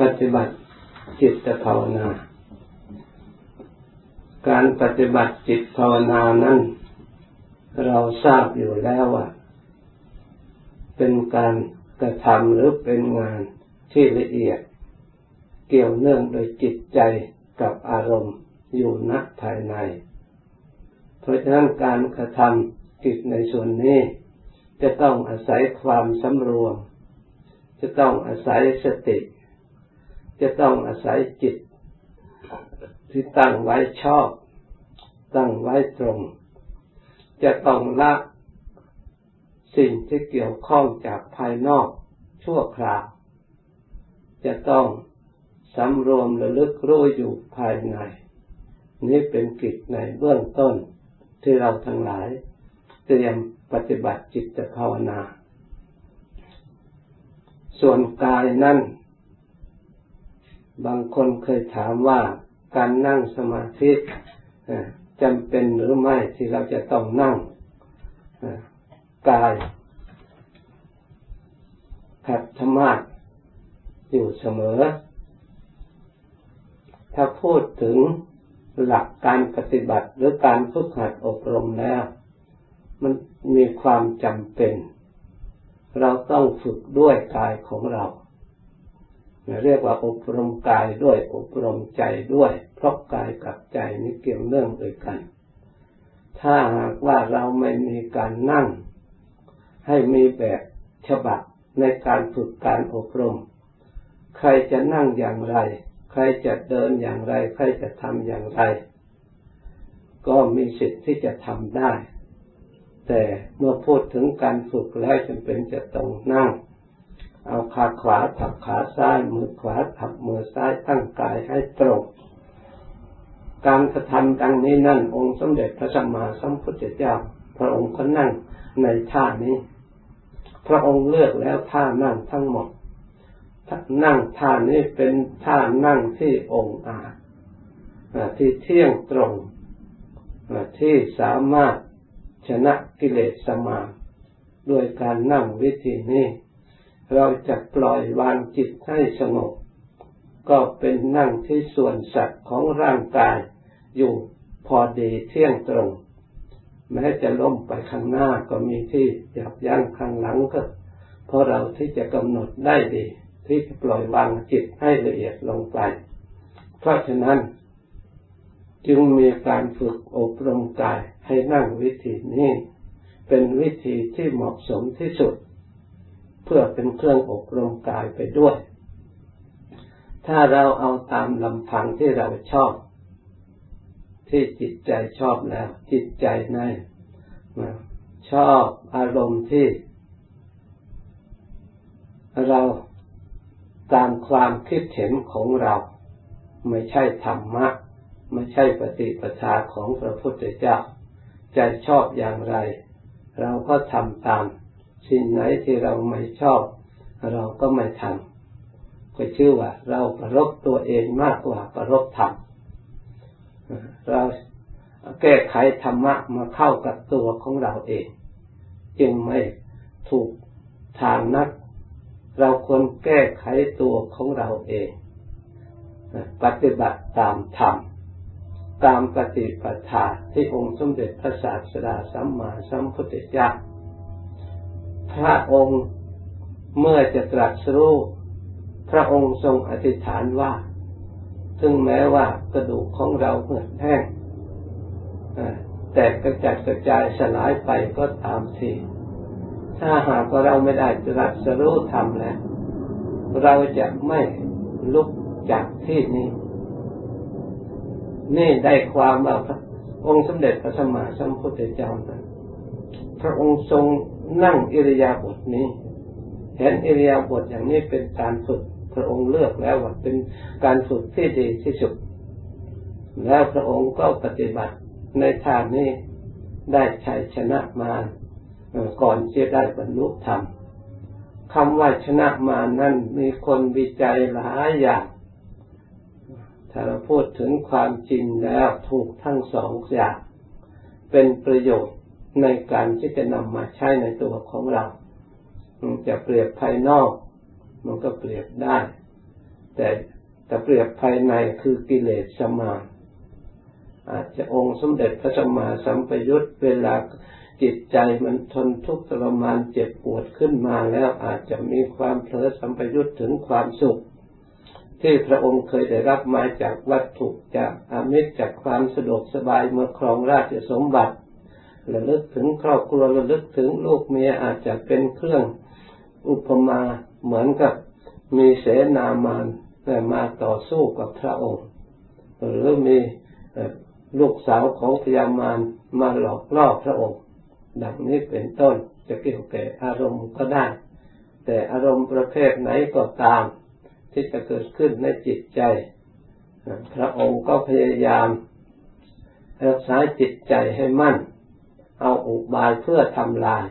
ปฏิบัติจิตภาวนา การปฏิบัติจิตภาวนานั้นเราทราบอยู่แล้วว่าเป็นการกระทำหรือเป็นงานที่ละเอียด เกี่ยวเนื่องโดยจิตใจกับอารมณ์อยู่นักภายใน เพราะฉะนั้นการกระทำจิตในส่วนนี้ จะต้องอาศัยความสำรวม จะต้องอาศัยสติ จะต้องอาศัยจิต ที่ตั้งไว้ชอบ ตั้งไว้ตรง จะต้องละสิ่งที่เกี่ยวข้องจากภายนอกชั่วคราว จะต้องสำรวมระลึกรู้อยู่ภายใน นี้เป็นกิจในเบื้องต้นที่เราทั้งหลาย เตรียมปฏิบัติจิตภาวนา ส่วนกายนั่น บางคนเคยถามว่าการนั่งสมาธิจำเป็นหรือไม่ที่เราจะต้องนั่งกายขัดธรรมะอยู่เสมอ ถ้าพูดถึงหลักการปฏิบัติหรือการฝึกหัดอบรมแล้ว มันมีความจำเป็น เราต้องฝึกด้วยกายของเรา เรียกว่าอบรมกายด้วยอบรมใจด้วย เพราะกายกับใจนี้เกี่ยวเนื่องด้วยกัน ถ้าหากว่าเราไม่มีการนั่ง ให้มีแบบฉบับในการฝึกการอบรม ใครจะนั่งอย่างไร ใครจะเดินอย่างไร ใครจะทำอย่างไร ก็มีสิทธิ์ที่จะทำได้ แต่เมื่อพูดถึงการฝึกแล้วจำเป็นจะต้องนั่ง เอาขาขวาทับขาซ้ายมือขวาทับมือซ้ายตั้งกายให้ตรงการกระทำดังนี้นั่นองค์สมเด็จพระสัมมาสัมพุทธเจ้า พระองค์ก็นั่งในท่านี้ พระองค์เลือกแล้วท่านั่งทั้งหมดนั่งท่านี้เป็นท่านั่งที่องค์อาจที่เที่ยงตรงที่สามารถชนะกิเลสสมาโดยการนั่งวิธีนี้ เราจะปล่อยวางจิตให้สงบ ก็เป็นนั่งที่ส่วนสัตว์ของร่างกายอยู่พอดีเที่ยงตรง แม้จะล้มไปข้างหน้าก็มีที่ยับยั้งข้างหลังก็เพราะเราที่จะกำหนดได้ดี ที่จะปล่อยวางจิตให้ละเอียดลงไป เพราะฉะนั้น จึงมีการฝึกอบรมกายให้นั่งวิธีนี้ เป็นวิธีที่เหมาะสมที่สุด เพื่อเป็นเครื่องอบรมกายไปด้วย ถ้าเราเอาตามลำพังที่เราชอบ ที่จิตใจชอบแล้ว จิตใจในชอบอารมณ์ที่ เราตามความคิดเห็นของเรา ไม่ใช่ธรรมะ ไม่ใช่ปฏิปทาของพระพุทธเจ้า ใจชอบอย่างไร เราก็ทำตาม สิ่งไหนที่เราไม่ชอบ เราก็ไม่ทำก็ชื่อว่า เราประรบตัวเองมากกว่าประรบธรรมเราแก้ไขธรรมะมาเข้ากับตัวของเราเอง จึงไม่ถูกทางนัก เราควรแก้ไขตัวของเราเอง ปฏิบัติตามธรรมตามปฏิปทาที่องค์สมเด็จพระศาสดาสัมมาสัมพุทธเจ้า พระองค์เมื่อจะตรัสรู้พระองค์ทรงอธิษฐานว่า ถึงแม้ว่ากระดูกของเราเหือยแห้งแต่กระจัดกระจายสลายไปก็ตามทีถ้าหากว่าเราไม่ได้ตรัสรู้ธรรมแล้วเราจะไม่ลุกจากที่นี้นี่ได้ความว่าองค์สมเด็จพระสัมมาสัมพุทธเจ้านั้น พระองค์ทรงนั่งอิริยาบถนี้ เห็นอิริยาบถอย่างนี้เป็นการฝึก พระองค์เลือกแล้วว่าเป็นการฝึกที่ดีที่สุด แล้วพระองค์ก็ปฏิบัติในทางนี้ได้ชัยชนะมาก่อนจะได้บรรลุธรรมคำว่าชนะมานั้นมีคนวิจัยหลายอย่าง ถ้าเราพูดถึงความจริงแล้วถูกทั้งสองอย่าง เป็นประโยชน์ ในการที่จะนำมาใช้ในตัวของเราจะเปรียบภายนอก มันก็เปรียบได้ แต่แต่เปรียบภายในคือกิเลสสมาอาจจะองค์สมเด็จพระสัมมาสัมปยุตเวลาจิตใจมันทนทุกข์ทรมานเจ็บปวดขึ้นมาแล้วอาจจะมีความเพลิดสัมปยุตถึงความสุข ที่พระองค์เคยได้รับมาจากวัตถุจากอามิตรจากความสะดวกสบายเมื่อครองราชสมบัติ ระลึกถึงครอบครัวระลึกถึงลูกเมียอาจจะเป็นเครื่องอุปมาเหมือนกับมีเสนามานแต่มาต่อสู้กับพระองค์ หรือมีลูกสาวของพญามารมาหลอกล่อพระองค์ ดังนี้เป็นต้นจะเกี่ยวกับอารมณ์ก็ได้ แต่อารมณ์ประเภทไหนก็ตาม ที่จะเกิดขึ้นในจิตใจ พระองค์ก็พยายามรักษาจิตใจให้มั่น เอาอุบายเพื่อทำลาย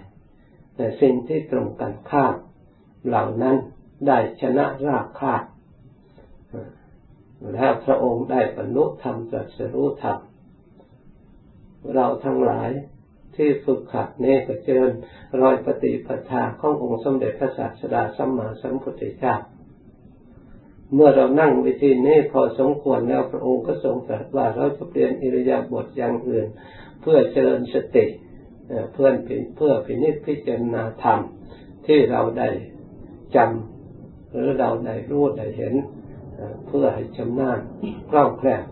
แต่สิ่งที่ตรงกันข้ามเหล่านั้นได้ชนะรากคาดแล้วพระองค์ได้บรรลุธรรมจัดสรู้ธรรมเราทั้งหลายที่ฝึกขัดเนี้ก็เจริญรอยปฏิปทาขององค์สมเด็จพระศาสดาสัมมาสัมพุทธเจ้าเมื่อเรานั่งวิธีนี้พอสมควรแล้วพระองค์ก็ทรงตรัสว่าเราจะเปลี่ยนอิริยาบถอย่างอื่น เพื่อเจริญสติเพื่อนเพื่อพินิจพิจารณาธรรมที่เราได้จำหรือเราได้รู้ได้เห็นเพื่อให้ชำนาญคล่องแคล่ว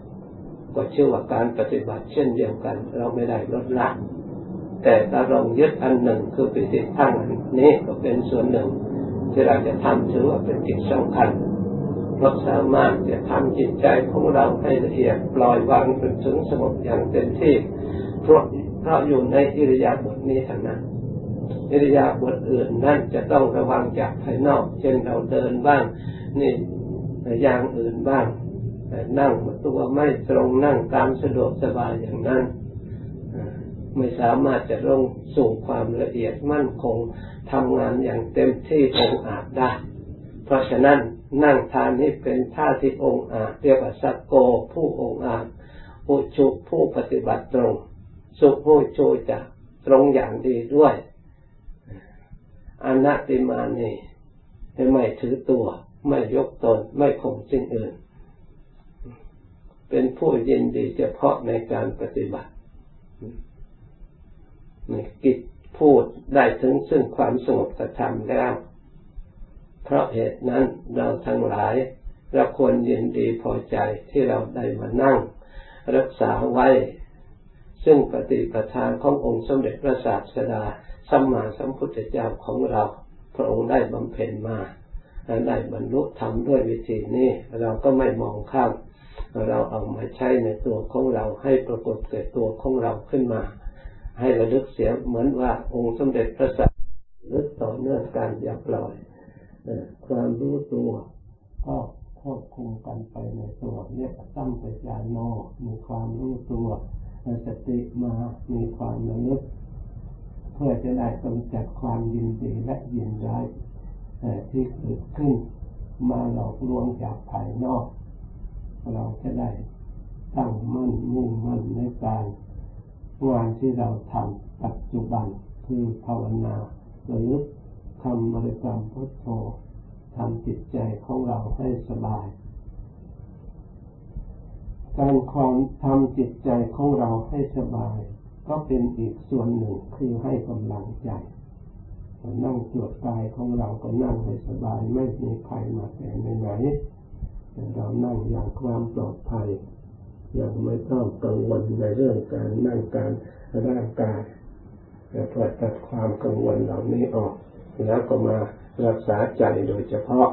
ก็เชื่อว่าการปฏิบัติเช่นเดียวกัน เราไม่ได้ลดละแต่ถ้าเรายึดอันหนึ่งคือปิติทั้งนนี้ก็เป็นส่วนหนึ่ง ที่เราจะทำถือว่าเป็นจิตสำคัญเพราะสามารถจะทำจิตใจของเราให้ละเอียดปล่อยวางจนถึงสงบอย่างเต็มที่ พราะเพราะอยู่ในอิริยาบถนี้ทั้งนั้นอิริยาบถอื่นนั่นจะต้องระวังจากภายนอก เช่นเราเดินบ้าง นี่อย่างอื่นบ้าง นั่งตัวไม่ตรงนั่งตามสะดวกสบายอย่างนั้นไม่สามารถจะลงสู่ความละเอียดมั่นคงทำงานอย่างเต็มที่องอาจได้ เพราะฉะนั้นนั่งทานนี้เป็นท่าที่องอาจเรียกว่าสักโกผู้องอาจอุชุผู้ปฏิบัติตรง สุผู้โชจะตรงอย่างดีด้วยอนัตติมานี่ไม่ถือตัว ไม่ยกตน ไม่ข่มสิ่งอื่น เป็นผู้ยินดีเฉพาะในการปฏิบัติกิจพูดได้ถึงซึ่งความสงบกระทำแล้ว เพราะเหตุนั้นเราทั้งหลายเราควรยินดีพอใจที่เราได้มานั่ง รักษาไว้ ซึ่งปฏิปทานขององค์สมเด็จพระศาสดาสัมมาสัมพุทธเจ้าของเรา พระองค์ได้บำเพ็ญมาได้บรรลุธรรมด้วยวิธีนี้ เราก็ไม่มองข้ามเราเอามาใช้ในตัวของเราให้ปรากฏเกิดตัวของเราขึ้นมา ให้ระลึกเสียเหมือนว่าองค์สมเด็จพระสัตว์ลึกต่อเนื่องการอย่าปล่อยความรู้ตัวก็ควบคุมกันไปในตัวเรียกตั้งปัญญาโนมีความรู้ตัว สติมามีความระลึกเพื่อจะได้กำจัดความยินดีและยินร้ายที่เกิดขึ้นมาหลอกลวงจากภายนอก เราจะได้ตั้งมั่นมุ่งมั่นในการงานที่เราทำปัจจุบันคือภาวนาหรือทำบริกรรมพุทโธทำจิตใจของเราให้สบาย การความทำจิตใจของเราให้สบาย ก็เป็นอีกส่วนหนึ่งคือให้กำลังใจนั่งตรวจกายของเราก็นั่งให้สบายไม่มีใครมาแต่ไหนเรานั่งอย่างความปลอดภัยอย่างไม่ต้องกังวลในเรื่องการนั่งการร่างกายแต่พอตัดความกังวลเหล่านี้ออก แล้วก็มารักษาใจโดยเฉพาะ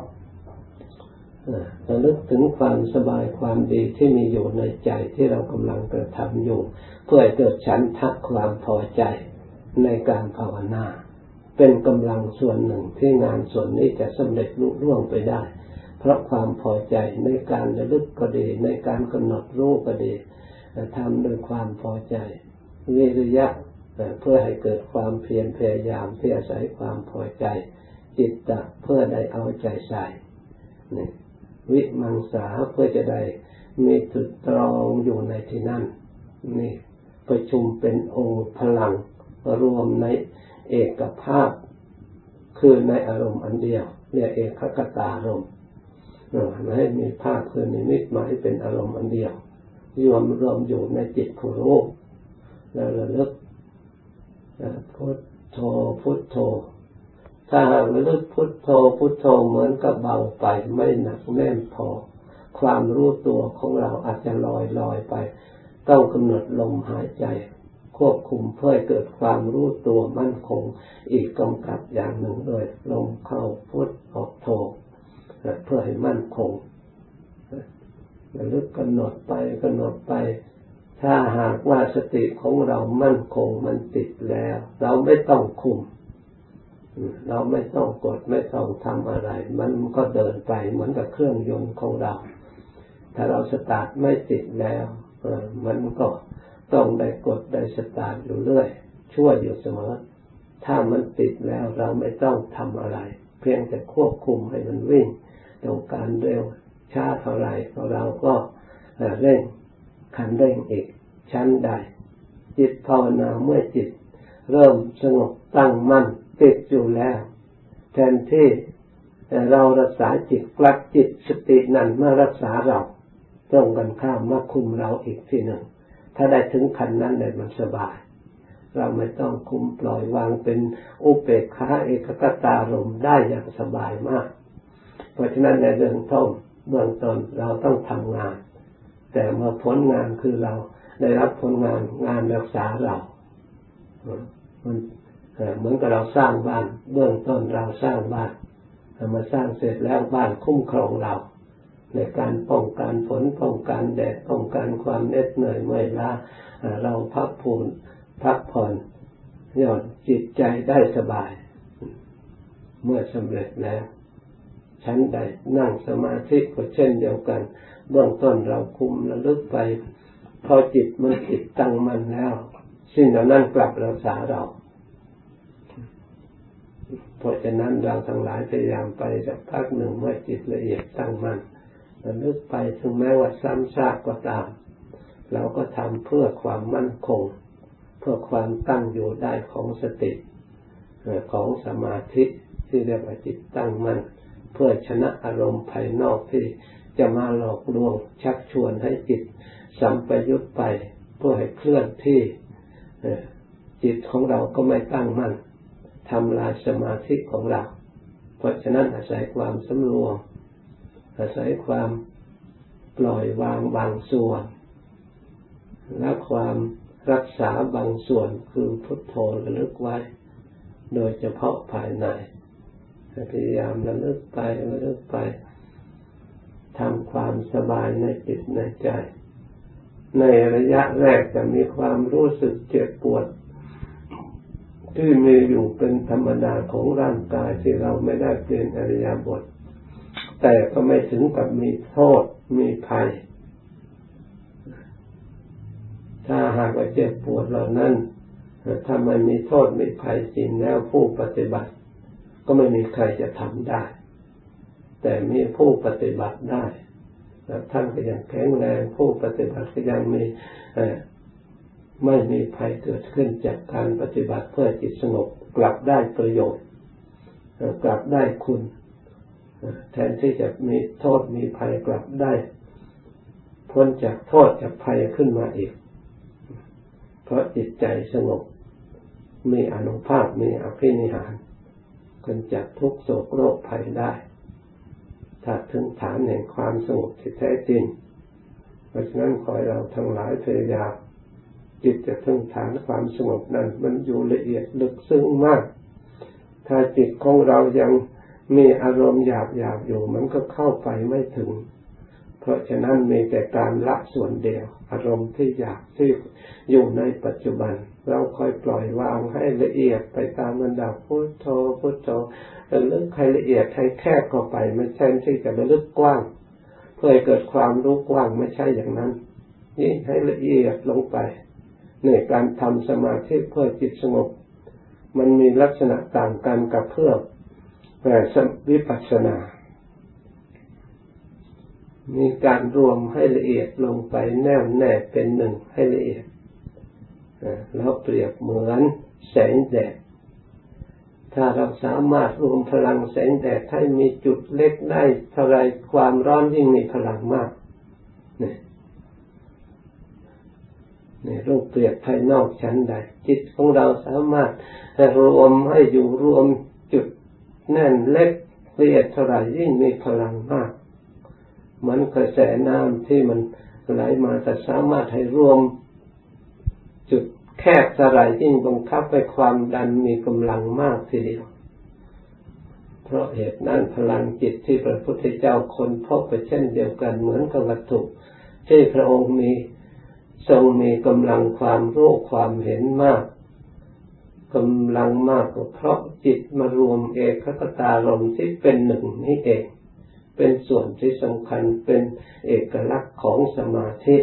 ระลึกถึงความสบายความดีที่มีอยู่ในใจที่เรากำลังกระทำอยู่ เพื่อเกิดฉันทักความพอใจในการภาวนา เป็นกำลังส่วนหนึ่งที่งานส่วนนี้จะสำเร็จลุล่วงไปได้ เพราะความพอใจในการระลึกก็ดี ในการกำหนดรู้ก็ดีทำโดยความพอใจวิริยะเพื่อให้เกิดความเพียรพยายามที่อาศัยความพอใจ จิตตะเพื่อได้เอาใจใส่ วิมังสาเพื่อจะได้มีจุดตรองอยู่ในที่นั่นนี่ประชุมเป็นองค์พลังรวมในเอกภาพ คือในอารมณ์อันเดียวเรียกเอกคตารมไม่ให้มีภาพคือนิมิตหมายเป็นอารมณ์อันเดียวรวมรวมอยู่ในจิตผู้รู้แล้วระลึกพุทโธพุทโธ ถ้าหากระลึกพุทโธพุทโธเหมือนกับเบาไปไม่หนักแน่นพอ ความรู้ตัวของเราอาจจะลอยลอยไป ต้องกำหนดลมหายใจ ควบคุมเพื่อเกิดความรู้ตัวมั่นคง อีกกำกับอย่างหนึ่งเลยลมเข้าพุทออกโธเพื่อให้มั่นคงระลึกกำหนดไปกำหนดไป ถ้าหากว่าสติของเรามั่นคงมันติดแล้ว เราไม่ต้องคุม เราไม่ต้องกดไม่ต้องทำอะไร มันก็เดินไปเหมือนกับเครื่องยนต์ของเรา ถ้าเราสตาร์ทไม่ติดแล้วมันก็ต้องได้กดได้สตาร์ทอยู่เรื่อยช่วยอยู่เสมอ ถ้ามันติดแล้วเราไม่ต้องทำอะไร เพียงแต่ควบคุมให้มันวิ่งต้องการเร็วช้าเท่าไรเราก็เร่งคันเร่งอีกชั้นใดจิตภาวนาเมื่อจิต เริ่มสงบตั้งมั่น ติดอยู่แล้วแทนที่เรารักษาจิตกลับจิตสตินั้นมารักษาเราตรงกันข้ามมาคุมเราอีกทีหนึ่ง ถ้าได้ถึงขั้นนั้นเนี่ยมันสบาย เราไม่ต้องคุมปล่อยวางเป็นอุเบกขาเอกกตารมได้อย่างสบายมาก เพราะฉะนั้นในเรื่องต้นเบื้องต้นเราต้องทำงาน แต่เมื่อผลงานคือเราได้รับผลงานงานรักษาเรา มัน เหมือนกับเราสร้างบ้าน เบื้องต้นเราสร้างบ้านมาสร้างเสร็จแล้วบ้านคุ้มครองเรา ในการป้องกันฝนป้องกันแดดป้องกันความเหน็ดเหนื่อยเมื่อยล้าเราพักผ่อนพักผ่อนย่อนจิตใจได้สบาย เมื่อสำเร็จแล้วชั้นใดนั่งสมาธิก็เช่นเดียวกัน เบื้องต้นเราคุมระลึกไป พอจิตมันติดตั้งมันแล้ว สิ่งเหล่านั้นกลับรักษาเรา เพราะฉะนั้นเราทั้งหลายพยายามไปสักพักหนึ่งเมื่อจิตละเอียดตั้งมันระลึกไปถึงแม้ว่าซ้ำซากก็ตาม เราก็ทำเพื่อความมั่นคง เพื่อความตั้งอยู่ได้ของสติของสมาธิที่เรียกว่าจิตตั้งมั่นเพื่อชนะอารมณ์ภายนอกที่จะมาหลอกลวงชักชวนให้จิตสัมปยุตไป เพื่อให้เคลื่อนที่จิตของเราก็ไม่ตั้งมั่น ทำลายสมาธิของเรา เพราะฉะนั้นอาศัยความสำรวม อาศัยความปล่อยวางบางส่วน และความรักษาบางส่วนคือพุทโธระลึกไว้ โดยเฉพาะภายในพยายามระลึกไประลึกไปทำความสบายในจิตในใจ ในระยะแรกจะมีความรู้สึกเจ็บปวด ที่มีอยู่เป็นธรรมดาของร่างกายที่เราไม่ได้เปลี่ยนอริยบท แต่ก็ไม่ถึงกับมีโทษมีภัย ถ้าหากว่าเจ็บปวดเหล่านั้นถ้ามันมีโทษมีภัยจริงแล้วผู้ปฏิบัติ ก็ไม่มีใครจะทำได้ แต่มีผู้ปฏิบัติได้ท่านก็ยังแข็งแรงผู้ปฏิบัติก็ยังมี ไม่มีภัยเกิดขึ้นจากการปฏิบัติเพื่อจิตสงบกลับได้ประโยชน์กลับได้คุณแทนที่จะมีโทษมีภัยกลับได้พ้นจากโทษจากภัยขึ้นมาอีก เพราะจิตใจสงบ มีอนุภาพมีอภินิหารกำจัดทุกโศกโรคภัยได้ ถ้าถึงฐานแห่งความสงบที่แท้จริง เพราะฉะนั้นขอให้เราทั้งหลายพยายาม จิตจะถึงฐานความสงบนั้น มันอยู่ละเอียดลึกซึ้งมาก ถ้าจิตของเรายังมีอารมณ์หยาบหยาบอยู่ มันก็เข้าไปไม่ถึง เพราะฉะนั้นมีแต่การละส่วนเดียว อารมณ์ที่อยากที่อยู่ในปัจจุบัน เราคอยปล่อยวางให้ละเอียดไปตามระดับพุทโธพุทโธระลึกใครละเอียดให้แคบเข้าไปไม่ใช่ที่จะระลึกกว้าง เพื่อให้เกิดความรู้กว้างไม่ใช่อย่างนั้นนี่ให้ละเอียดลงไป ในการทำสมาธิเพื่อจิตสงบ มันมีลักษณะต่างกันกับเพื่อแต่วิปัสสนา มีการรวมให้ละเอียดลงไปแน่วแน่เป็นหนึ่งให้ละเอียดแล้วเปรียบเหมือนแสงแดด ถ้าเราสามารถรวมพลังแสงแดดให้มีจุดเล็กได้เท่าไรความร้อนยิ่งมีพลังมากเนี่ย ในรูปเปรียบภายนอกชั้นใด จิตของเราสามารถรวมให้อยู่รวมจุดแน่นเล็กละเอียดเท่าไรยิ่งมีพลังมากเหมือนกระแสน้ำที่มันไหลมาแต่สามารถให้รวม จุดแคบสลายยิ่งบังคับไปความดันมีกำลังมากทีเดียว เพราะเหตุนั้นพลังจิตที่พระพุทธเจ้าคนพบไปเช่นเดียวกันเหมือนกับวัตถุที่พระองค์มี ทรงมีกำลังความรู้ความเห็นมากกำลังมากก็เพราะจิตมารวมเอกคตารมที่เป็นหนึ่งนี้เอง เป็นส่วนที่สำคัญเป็นเอกลักษณ์ของสมาธิ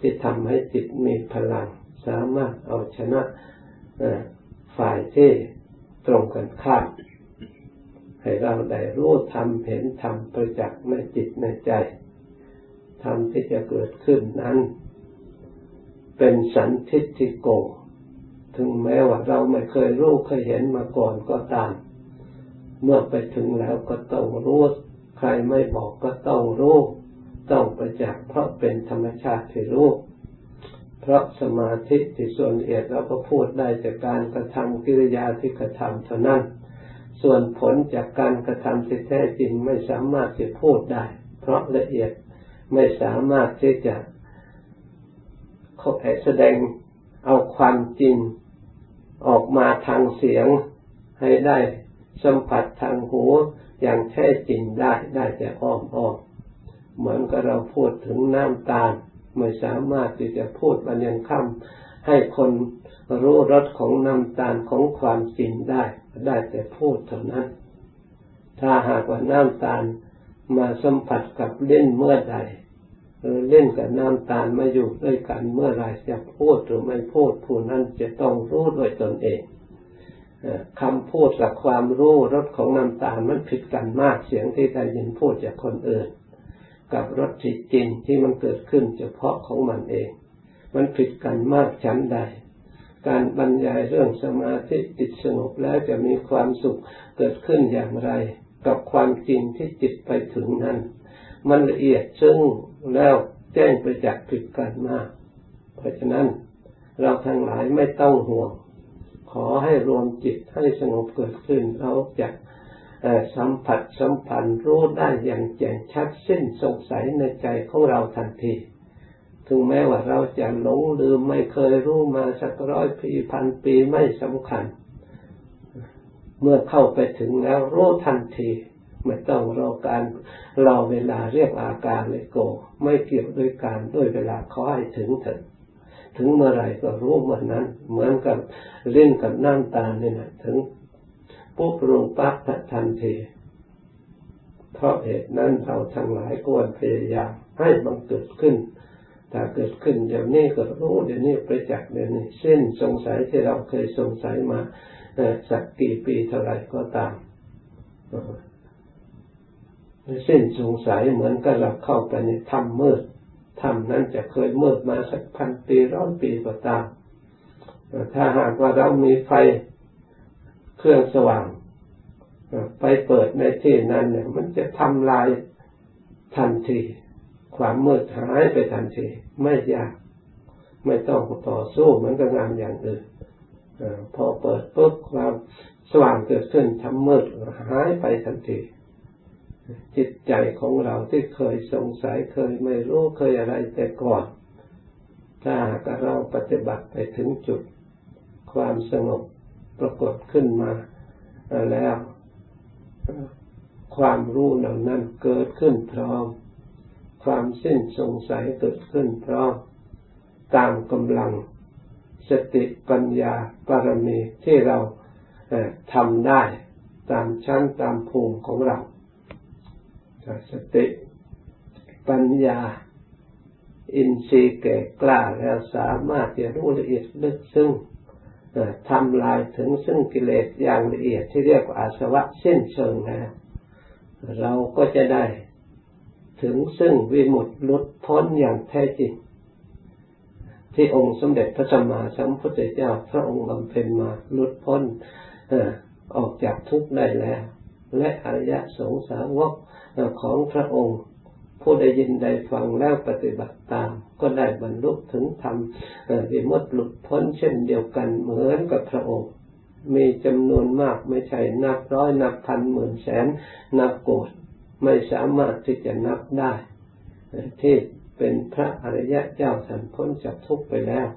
ที่ทำให้จิตมีพลัง สามารถเอาชนะฝ่ายที่ตรงกันข้ามให้เราได้รู้ทำเห็นทำประจักษ์ในจิตในใจ ทำที่จะเกิดขึ้นนั้น เป็นสันทิฏฐิโก ถึงแม้ว่าเราไม่เคยรู้เคยเห็นมาก่อนก็ตาม เมื่อไปถึงแล้วก็ต้องรู้ใครไม่บอกก็ต้องรู้ ต้องประจักษ์เพราะเป็นธรรมชาติที่รู้เพราะสมาธิที่ส่วนละเอียดเราก็พูดได้จากการกระทำกิริยาที่กระทำเท่านั้น ส่วนผลจากการกระทำที่แท้จริงไม่สามารถจะพูดได้ เพราะละเอียด ไม่สามารถที่จะแสดงเอาความจริงออกมาทางเสียงให้ได้สัมผัสทางหูอย่างแท้จริงได้ได้แต่อ้อมอ้อมเหมือนกับเราพูดถึงน้ำตาล ไม่สามารถที่จะพูดบรรยงคำให้คนรู้รสของน้ำตาลของความจริงได้ ได้แต่พูดเท่านั้น ถ้าหากว่าน้ำตาล มาสัมผัสกับเล่นเมื่อใดเล่นกับน้ำตาลมาอยู่ด้วยกันเมื่อไรจะพูดหรือไม่พูดผู้นั้นจะต้องรู้ด้วยตนเองคำพูดกับความรู้รสของน้ำตาลมันผิดกันมากเสียงที่ได้ยินพูดจากคนอื่น กับรสที่จริงที่มันเกิดขึ้นเฉพาะของมันเอง มันผิดกันมากชั้นใด การบรรยายเรื่องสมาธิจิตสงบแล้วจะมีความสุขเกิดขึ้นอย่างไร กับความจริงที่จิตไปถึงนั้น มันละเอียดซึ่งแล้วแจ้งไปจากผิดกันมาก เพราะฉะนั้นเราทั้งหลายไม่ต้องห่วง ขอให้รวมจิตให้สงบเกิดขึ้นเราจะสัมผัสสัมพันธ์รู้ได้อย่างแจ่มชัดสิ้นสงสัยในใจของเราทันทีถึงแม้ว่าเราจะหลงลืมไม่เคยรู้มาสักร้อยปีพันปีไม่สำคัญ เมื่อเข้าไปถึงแล้วรู้ทันที ไม่ต้องรอการรอเวลาเรียกอาการเลยโก ไม่เกี่ยวด้วยการด้วยเวลาขอให้ถึงเถิดถึงเมื่อไรก็รู้เมื่อนั้น เหมือนกับเล่นกับน้ำตาเนี่ยนะถึงปุ๊บรู้ปั๊บทันทีเพราะเหตุนั้นเราทั้งหลายควรพยายามให้มันเกิดขึ้น ถ้าเกิดขึ้นเดี๋ยวนี้ก็รู้เดี๋ยวนี้ประจักษ์เดี๋ยวนี้เส้นสงสัยที่เราเคยสงสัยมา สักกี่ปีเท่าไรก็ตามสิ้นสงสัยเหมือนกับเราเข้าไปในถ้ำมืดถ้ำนั้นจะเคยมืดมาสักพันปีร้อยปีก็ตามถ้าหากว่าเรามีไฟเครื่องสว่าง ไปเปิดในที่นั้นเนี่ยมันจะทำลายทันที ความมืดหายไปทันที ไม่ยาก ไม่ต้องต่อสู้เหมือนกับงานอย่างอื่น พอเปิดปุ๊บความสว่างเกิดขึ้นทำมืดหายไปทันทีจิตใจของเราที่เคยสงสัยเคยไม่รู้เคยอะไรแต่ก่อน ถ้าหากเราปฏิบัติไปถึงจุด ความสงบปรากฏขึ้นมาแล้ว ความรู้เหล่านั้นเกิดขึ้นพร้อม ความสิ้นสงสัยเกิดขึ้นพร้อมตามกำลัง สติปัญญาปารมีที่เราทำได้ตามชั้นตามภูมิของเรา สติปัญญา อินทรีย์แก่กล้าแล้วสามารถจะรู้ละเอียดลึกซึ้งทำลายถึงซึ่งกิเลสอย่างละเอียดที่เรียกว่าอาสวะสิ้นเชิงแล้วเราก็จะได้ถึงซึ่งวิมุตติลุดพ้นอย่างแท้จริง ที่องค์สมเด็จพระสัมมาสัมพุทธเจ้า พระองค์บำเพ็ญมาลุดพ้นออกจากทุกข์ได้แล้ว และอริยสงสาวกของพระองค์ผู้ได้ยินได้ฟังแล้วปฏิบัติตาม ก็ได้บรรลุถึงธรรมวิมุตติหลุดพ้นเช่นเดียวกันเหมือนกับพระองค์ มีจำนวนมากไม่ใช่นับร้อยนับพันหมื่นแสนนับโกดไม่สามารถที่จะนับได้ ที่ เป็นพระอริยะเจ้าสันพ้นจากทุกข์ไปแล้ว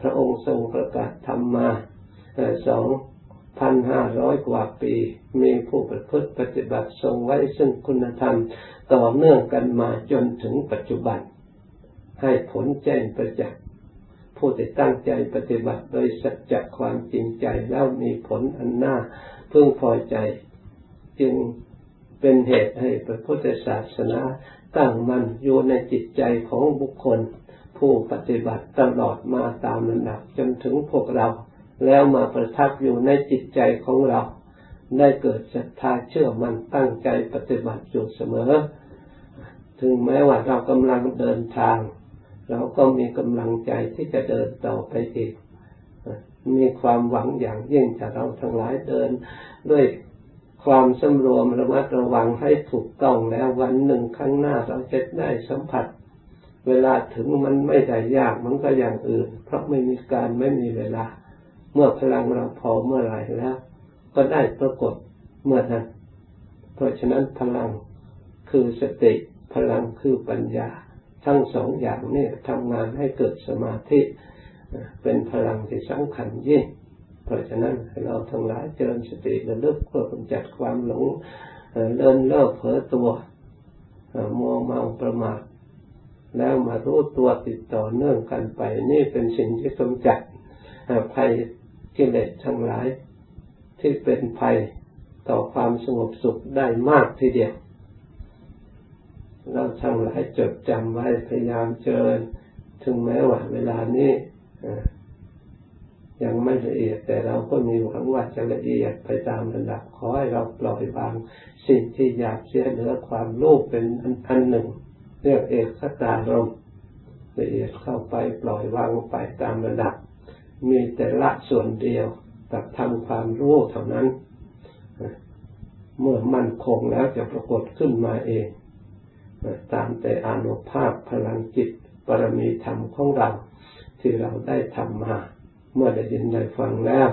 พระองค์ทรงประกาศธรรมมาสองพันห้าร้อยกว่าปี มีผู้ประพฤติปฏิบัติทรงไว้ซึ่งคุณธรรมต่อเนื่องกันมาจนถึงปัจจุบัน ให้ผลแจ้งประจักษ์ผู้ที่ตั้งใจปฏิบัติโดยสัจจะความจริงใจแล้วมีผลอันน่าพึงพอใจ จึงเป็นเหตุให้พระพุทธศาสนา ตั้งมันอยู่ในจิตใจของบุคคล ผู้ปฏิบัติตลอดมาตามระดับจนถึงพวกเรา แล้วมาประทับอยู่ในจิตใจของเรา ได้เกิดศรัทธาเชื่อมันตั้งใจปฏิบัติอยู่เสมอ ถึงแม้ว่าเรากำลังเดินทาง เราก็มีกำลังใจที่จะเดินต่อไปอีกมีความหวังอย่างยิ่งจะเราทั้งหลายเดินด้วย ความสำรวมระมัดระวังให้ถูกต้องแล้ววันหนึ่งข้างหน้าเราจะได้สัมผัส เวลาถึงมันไม่ได้ยากมันก็อย่างอื่น เพราะไม่มีการไม่มีเวลา เมื่อพลังเราพอเมื่อไหร่แล้ว ก็ได้ปรากฏเมื่อนั้น เพราะฉะนั้นพลังคือสติพลังคือปัญญา ทั้งสองอย่างนี้ทำงานให้เกิดสมาธิ เป็นพลังที่สำคัญยิ่ง เพราะฉะนั้นเราทั้งหลายเจริญสติระลึกเพื่อกำจัดความหลงเลินเล่อเผลอตัวมัวเมาประมาทแล้วมารู้ตัวติดต่อเนื่องกันไป นี่เป็นสิ่งที่กำจัดภัยกิเลสทั้งหลาย ที่เป็นภัยต่อความสงบสุขได้มากทีเดียวเราทั้งหลายจดจำไว้พยายามเจริญ ถึงแม้ว่าเวลานี้ ยังไม่ละเอียดแต่เราก็มีหวังว่าจะละเอียดไปตามระดับขอให้เราปล่อยวางสิ่งที่อยากเสียเหลือความโลภเป็นอันหนึ่ง เรียกเอกสตารมละเอียดเข้าไปปล่อยวางไปตามระดับ มีแต่ละส่วนเดียวกับทำความรู้เท่านั้น เมื่อมั่นคงแล้วจะปรากฏขึ้นมาเอง ตามแต่อานุภาพพลังจิตบารมีธรรมของเราที่เราได้ทำมา เมื่อได้ยินได้ฟังแล้ว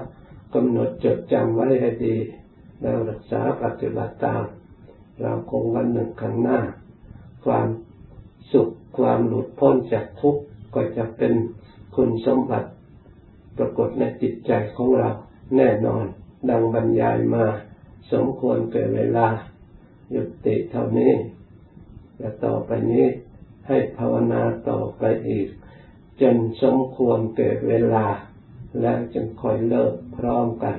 กำหนดจดจำไว้ให้ดีแล้วรักษาปฏิบัติตาม เราคงวันหนึ่งข้างหน้า ความสุขความหลุดพ้นจากทุกข์ก็จะเป็นคุณสมบัติ ปรากฏในจิตใจของเราแน่นอน ดังบรรยายมาสมควรเกิดเวลายุติเท่านี้และต่อไปนี้ให้ภาวนาต่อไปอีก จนสมควรเกิดเวลา และจึงคอยเลิกพร้อมกัน